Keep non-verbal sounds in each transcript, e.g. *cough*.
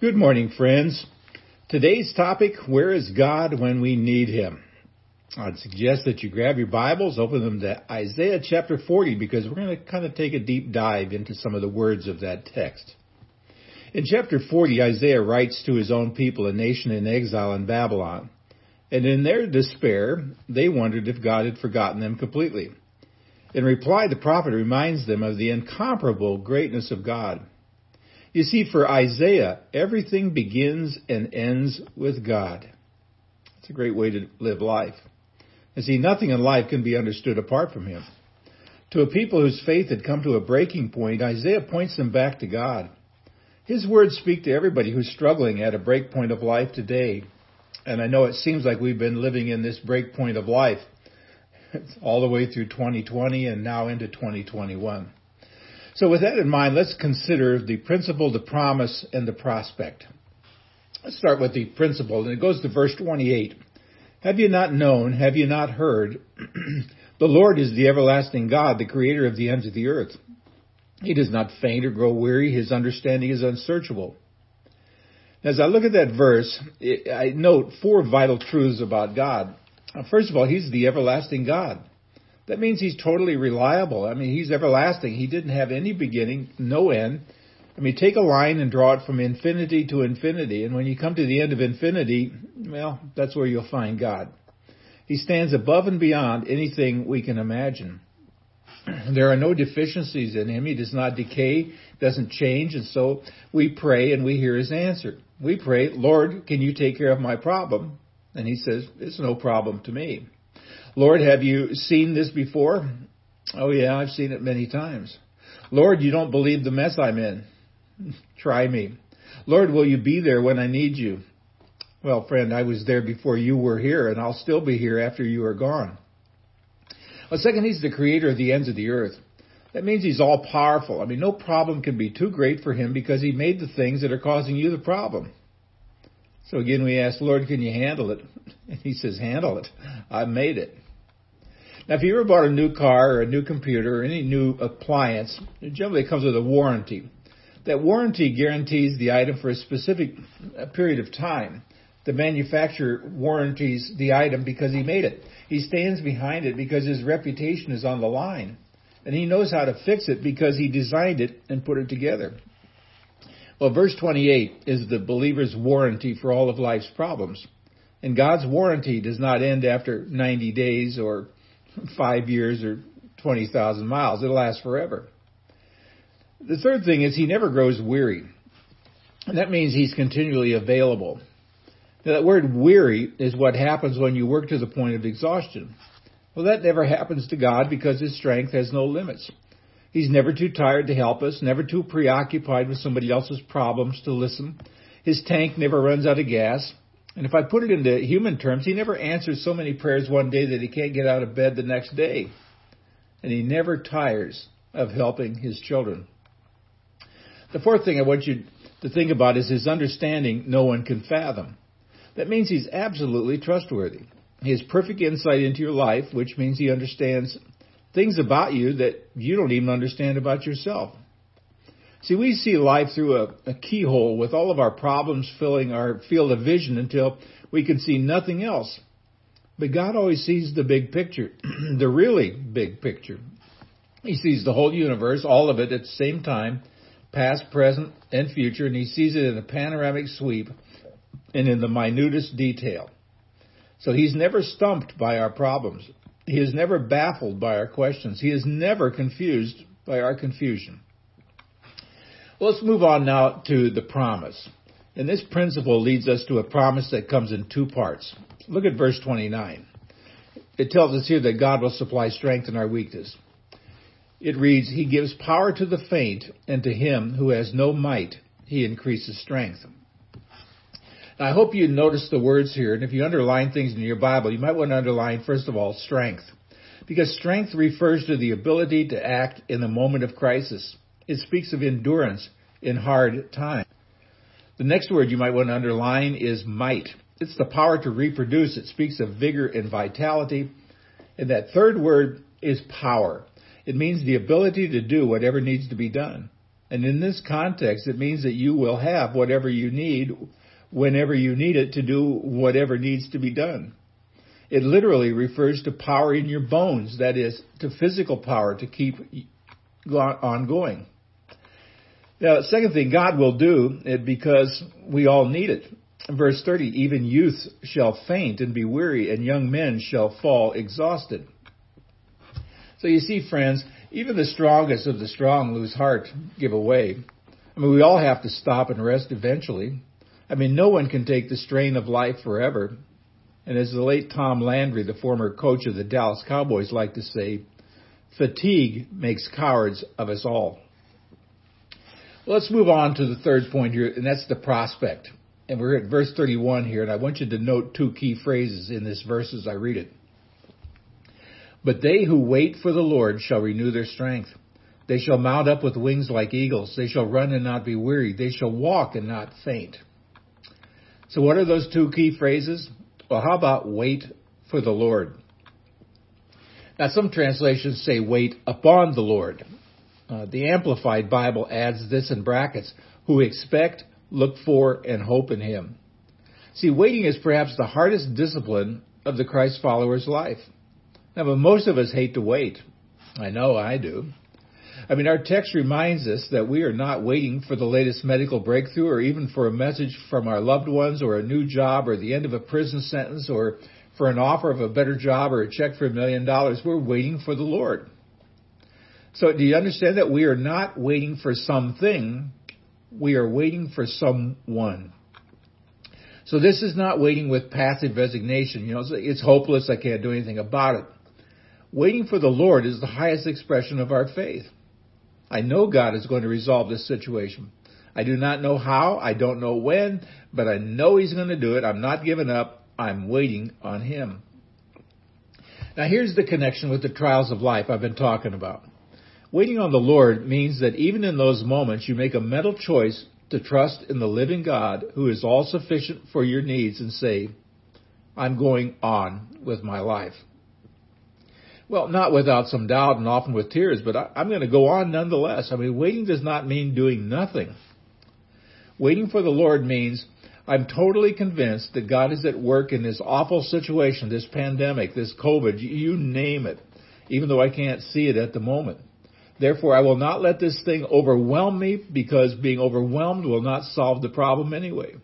Good morning, friends. Today's topic, where is God when we need Him? I'd suggest that you grab your Bibles, open them to Isaiah chapter 40 because we're going to kind of take a deep dive into some of the words of that text. In chapter 40, Isaiah writes to his own people, a nation in exile in Babylon. And in their despair, they wondered if God had forgotten them completely. In reply, the prophet reminds them of the incomparable greatness of God. You see, for Isaiah, everything begins and ends with God. It's a great way to live life. And see, nothing in life can be understood apart from Him. To a people whose faith had come to a breaking point, Isaiah points them back to God. His words speak to everybody who's struggling at a break point of life today. And I know it seems like we've been living in this break point of life *laughs* all the way through 2020 and now into 2021. So with that in mind, let's consider the principle, the promise, and the prospect. Let's start with the principle, and it goes to verse 28. Have you not known, have you not heard? *clears throat* the Lord is the everlasting God, the creator of the ends of the earth. He does not faint or grow weary, his understanding is unsearchable. As I look at that verse, I note four vital truths about God. First of all, he's the everlasting God. That means he's totally reliable. I mean, he's everlasting. He didn't have any beginning, no end. I mean, take a line and draw it from infinity to infinity. And when you come to the end of infinity, well, that's where you'll find God. He stands above and beyond anything we can imagine. *clears throat* There are no deficiencies in him. He does not decay, doesn't change. And so we pray and we hear his answer. We pray, Lord, can you take care of my problem? And he says, it's no problem to me. Lord, have you seen this before? Oh yeah, I've seen it many times. Lord, you don't believe the mess I'm in. *laughs* Try me. Lord, will you be there when I need you? Well, friend, I was there before you were here, and I'll still be here after you are gone. Well, second, he's the creator of the ends of the earth. That means he's all powerful. I mean, no problem can be too great for him because he made the things that are causing you the problem. So again, we ask, Lord, can you handle it? *laughs* And he says, handle it. I made it. Now, if you ever bought a new car or a new computer or any new appliance, it generally comes with a warranty. That warranty guarantees the item for a specific uh, period of time. The manufacturer warranties the item because he made it. He stands behind it because his reputation is on the line. And he knows how to fix it because he designed it and put it together. Well, verse 28 is the believer's warranty for all of life's problems. And God's warranty does not end after 90 days or five years or 20,000 miles. It'll last forever. The third thing is he never grows weary. And that means he's continually available. Now, that word weary is what happens when you work to the point of exhaustion. Well, that never happens to God because his strength has no limits. He's never too tired to help us, never too preoccupied with somebody else's problems to listen. His tank never runs out of gas. And if I put it into human terms, he never answers so many prayers one day that he can't get out of bed the next day. And he never tires of helping his children. The fourth thing I want you to think about is his understanding no one can fathom. That means he's absolutely trustworthy. He has perfect insight into your life, which means he understands things about you that you don't even understand about yourself. See, we see life through a, a, keyhole with all of our problems filling our field of vision until we can see nothing else. But God always sees the big picture, *clears throat* the really big picture. He sees the whole universe, all of it at the same time, past, present, and future, and He sees it in a panoramic sweep and in the minutest detail. So He's never stumped by our problems. He is never baffled by our questions. He is never confused by our confusion. Let's move on now to the promise. And this principle leads us to a promise that comes in two parts. Look at verse 29. It tells us here that God will supply strength in our weakness. It reads, He gives power to the faint, and to him who has no might, He increases strength. Now, I hope you notice the words here, and if you underline things in your Bible, you might want to underline, first of all, strength. Because strength refers to the ability to act in the moment of crisis. It speaks of endurance in hard times. The next word you might want to underline is might. It's the power to reproduce. It speaks of vigor and vitality. And that third word is power. It means the ability to do whatever needs to be done. And in this context, it means that you will have whatever you need whenever you need it to do whatever needs to be done. It literally refers to power in your bones, that is, to physical power to keep on going. Now, second thing, God will do it because we all need it. Verse 30, even youth shall faint and be weary, and young men shall fall exhausted. So you see, friends, even the strongest of the strong lose heart, give away. I mean, we all have to stop and rest eventually. I mean, no one can take the strain of life forever. And as the late Tom Landry, the former coach of the Dallas Cowboys, liked to say, fatigue makes cowards of us all. Let's move on to the third point here, and that's the prospect. And we're at verse 31 here, and I want you to note two key phrases in this verse as I read it. But they who wait for the Lord shall renew their strength. They shall mount up with wings like eagles. They shall run and not be weary. They shall walk and not faint. So what are those two key phrases? Well, how about wait for the Lord? Now some translations say wait upon the Lord. Uh, the Amplified Bible adds this in brackets, who expect, look for, and hope in Him. See, waiting is perhaps the hardest discipline of the Christ follower's life. Now, but most of us hate to wait. I know I do. I mean, our text reminds us that we are not waiting for the latest medical breakthrough or even for a message from our loved ones or a new job or the end of a prison sentence or for an offer of a better job or a check for a million dollars. We're waiting for the Lord. So do you understand that we are not waiting for something? We are waiting for someone. So this is not waiting with passive resignation. You know, it's hopeless. I can't do anything about it. Waiting for the Lord is the highest expression of our faith. I know God is going to resolve this situation. I do not know how, I don't know when, but I know He's going to do it. I'm not giving up. I'm waiting on Him. Now here's the connection with the trials of life I've been talking about. Waiting on the Lord means that even in those moments you make a mental choice to trust in the living God who is all sufficient for your needs and say, I'm going on with my life. Well, not without some doubt and often with tears, but I, am going to go on nonetheless. I mean, waiting does not mean doing nothing. Waiting for the Lord means I'm totally convinced that God is at work in this awful situation, this pandemic, this COVID, you name it, even though I can't see it at the moment. Therefore, I will not let this thing overwhelm me because being overwhelmed will not solve the problem anyway.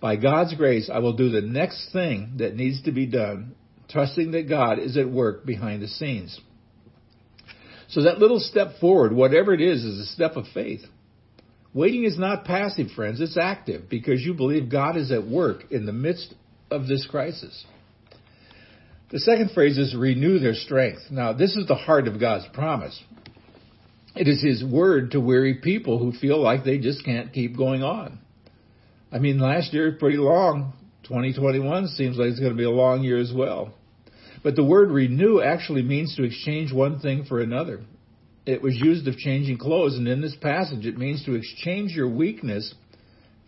By God's grace, I will do the next thing that needs to be done trusting that God is at work behind the scenes. So that little step forward, whatever it is, is a step of faith. Waiting is not passive, friends. It's active because you believe God is at work in the midst of this crisis. The second phrase is renew their strength. Now, this is the heart of God's promise. It is His word to weary people who feel like they just can't keep going on. I mean, last year was pretty long. 2021 seems like it's going to be a long year as well. But the word renew actually means to exchange one thing for another. It was used of changing clothes, and in this passage it means to exchange your weakness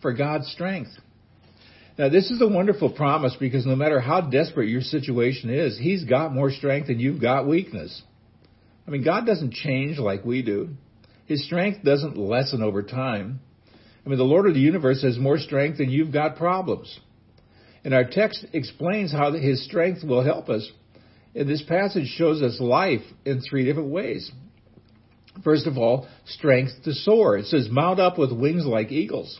for God's strength. Now this is a wonderful promise because no matter how desperate your situation is, He's got more strength than you've got weakness. I mean, God doesn't change like we do. His strength doesn't lessen over time. I mean, the Lord of the universe has more strength than you've got problems. And our text explains how his strength will help us and this passage shows us life in three different ways. First of all, strength to soar. It says, mount up with wings like eagles.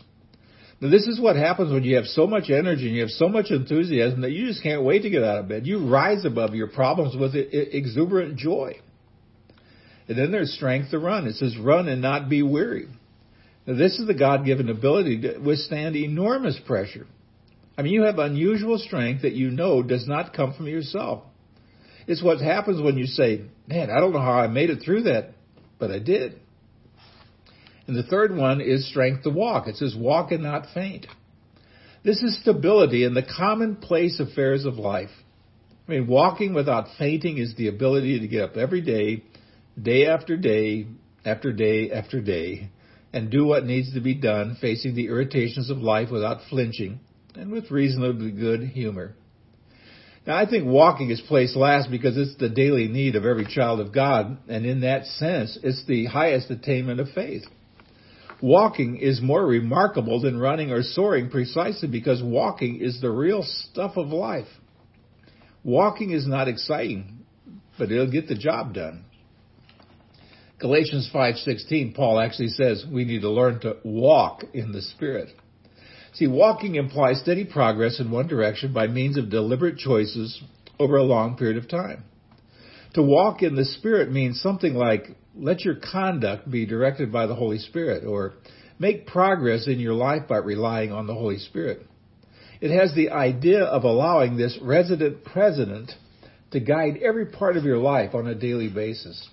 Now, this is what happens when you have so much energy and you have so much enthusiasm that you just can't wait to get out of bed. You rise above your problems with exuberant joy. And then there's strength to run. It says, run and not be weary. Now, this is the God given ability to withstand enormous pressure. I mean, you have unusual strength that you know does not come from yourself. It's what happens when you say, man, I don't know how I made it through that, but I did. And the third one is strength to walk. It says, walk and not faint. This is stability in the commonplace affairs of life. I mean, walking without fainting is the ability to get up every day, day after day, after day after day, and do what needs to be done, facing the irritations of life without flinching and with reasonably good humor. Now, I think walking is placed last because it's the daily need of every child of God, and in that sense, it's the highest attainment of faith. Walking is more remarkable than running or soaring precisely because walking is the real stuff of life. Walking is not exciting, but it'll get the job done. Galatians 5:16 Paul actually says we need to learn to walk in the spirit. See, walking implies steady progress in one direction by means of deliberate choices over a long period of time. To walk in the Spirit means something like let your conduct be directed by the Holy Spirit or make progress in your life by relying on the Holy Spirit. It has the idea of allowing this resident president to guide every part of your life on a daily basis.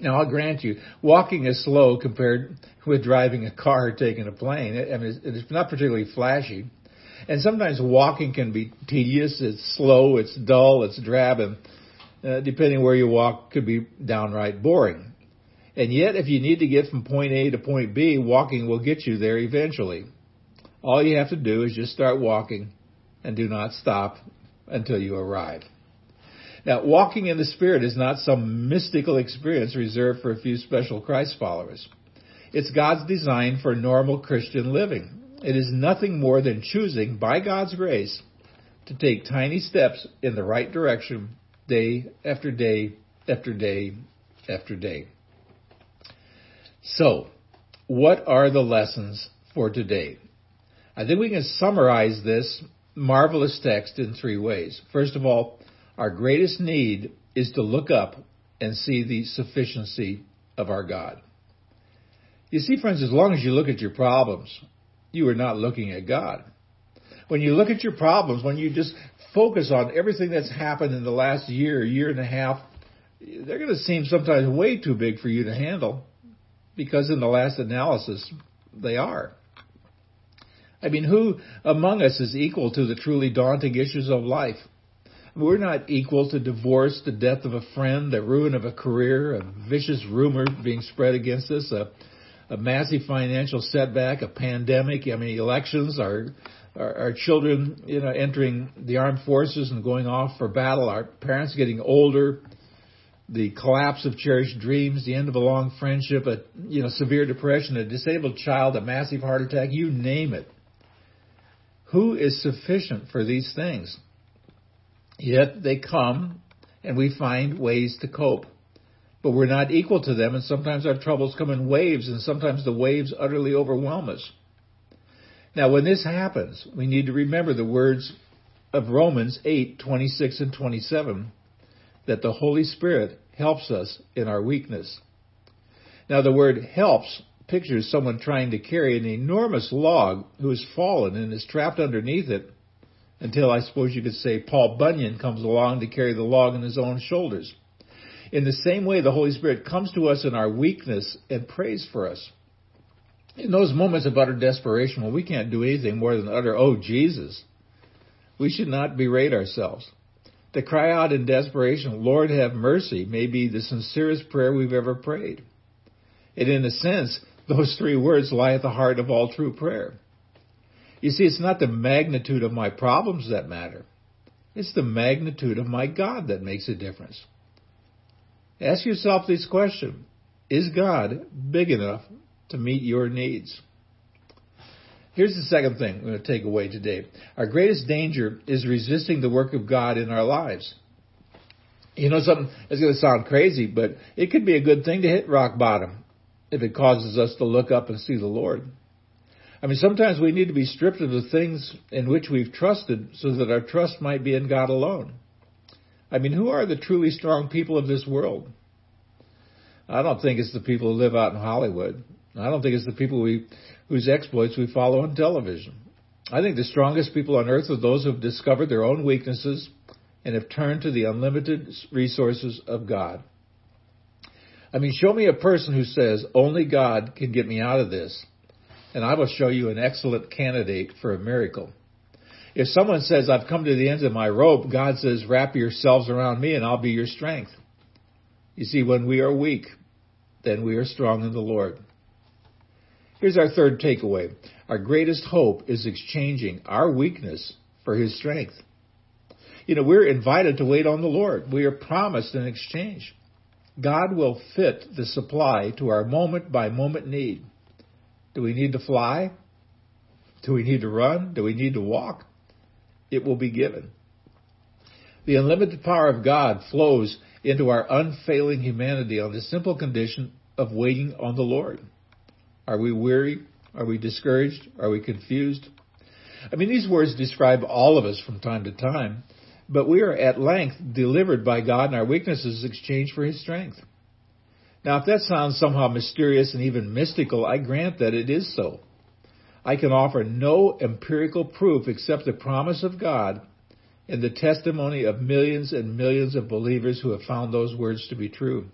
Now, I'll grant you, walking is slow compared with driving a car or taking a plane. I mean, it's not particularly flashy. And sometimes walking can be tedious, it's slow, it's dull, it's drab, and uh, depending where you walk, could be downright boring. And yet, if you need to get from point A to point B, walking will get you there eventually. All you have to do is just start walking and do not stop until you arrive. Now, walking in the Spirit is not some mystical experience reserved for a few special Christ followers. It's God's design for normal Christian living. It is nothing more than choosing, by God's grace, to take tiny steps in the right direction day after day after day after day. So, what are the lessons for today? I think we can summarize this marvelous text in three ways. First of all, our greatest need is to look up and see the sufficiency of our God. You see, friends, as long as you look at your problems, you are not looking at God. When you look at your problems, when you just focus on everything that's happened in the last year, year and a half, they're going to seem sometimes way too big for you to handle because in the last analysis, they are. I mean, who among us is equal to the truly daunting issues of life? We're not equal to divorce, the death of a friend, the ruin of a career, a vicious rumor being spread against us, a, a massive financial setback, a pandemic. I mean, elections, our, our our children, you know, entering the armed forces and going off for battle, our parents getting older, the collapse of cherished dreams, the end of a long friendship, a you know severe depression, a disabled child, a massive heart attack, you name it. Who is sufficient for these things? Yet they come and we find ways to cope. But we're not equal to them, and sometimes our troubles come in waves, and sometimes the waves utterly overwhelm us. Now, when this happens, we need to remember the words of Romans 8 26 and 27 that the Holy Spirit helps us in our weakness. Now, the word helps pictures someone trying to carry an enormous log who has fallen and is trapped underneath it until I suppose you could say Paul Bunyan comes along to carry the log on his own shoulders. In the same way, the Holy Spirit comes to us in our weakness and prays for us. In those moments of utter desperation when we can't do anything more than utter, oh, Jesus, we should not berate ourselves. To cry out in desperation, Lord, have mercy, may be the sincerest prayer we've ever prayed. And in a sense, those three words lie at the heart of all true prayer. You see, it's not the magnitude of my problems that matter. It's the magnitude of my God that makes a difference. Ask yourself this question. Is God big enough to meet your needs? Here's the second thing we're going to take away today. Our greatest danger is resisting the work of God in our lives. You know something that's going to sound crazy, but it could be a good thing to hit rock bottom if it causes us to look up and see the Lord. I mean, sometimes we need to be stripped of the things in which we've trusted so that our trust might be in God alone. I mean, who are the truly strong people of this world? I don't think it's the people who live out in Hollywood. I don't think it's the people we, whose exploits we follow on television. I think the strongest people on earth are those who have discovered their own weaknesses and have turned to the unlimited resources of God. I mean, show me a person who says, only God can get me out of this and I will show you an excellent candidate for a miracle. If someone says, I've come to the end of my rope, God says, wrap yourselves around me and I'll be your strength. You see, when we are weak, then we are strong in the Lord. Here's our third takeaway. Our greatest hope is exchanging our weakness for His strength. You know, we're invited to wait on the Lord. We are promised an exchange. God will fit the supply to our moment by moment need. Do we need to fly? Do we need to run? Do we need to walk? It will be given. The unlimited power of God flows into our unfailing humanity on the simple condition of waiting on the Lord. Are we weary? Are we discouraged? Are we confused? I mean, these words describe all of us from time to time, but we are at length delivered by God and our weaknesses exchanged for His strength. Now, if that sounds somehow mysterious and even mystical, I grant that it is so. I can offer no empirical proof except the promise of God and the testimony of millions and millions of believers who have found those words to be true.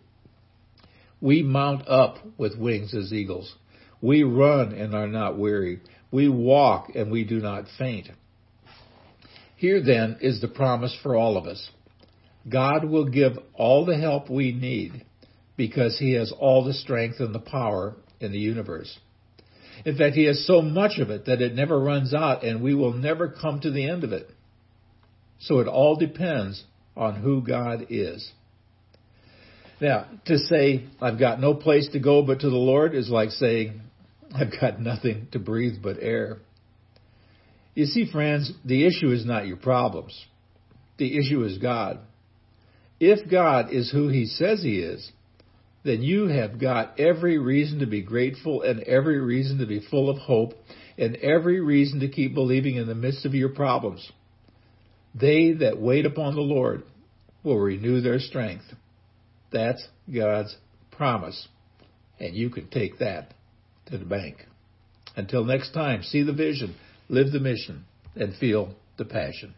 We mount up with wings as eagles. We run and are not weary. We walk and we do not faint. Here then is the promise for all of us. God will give all the help we need because he has all the strength and the power in the universe. In fact, he has so much of it that it never runs out and we will never come to the end of it. So it all depends on who God is. Now, to say, I've got no place to go but to the Lord is like saying, I've got nothing to breathe but air. You see, friends, the issue is not your problems. The issue is God. If God is who He says He is, then you have got every reason to be grateful and every reason to be full of hope and every reason to keep believing in the midst of your problems. They that wait upon the Lord will renew their strength. That's God's promise. And you can take that to the bank. Until next time, see the vision, live the mission, and feel the passion.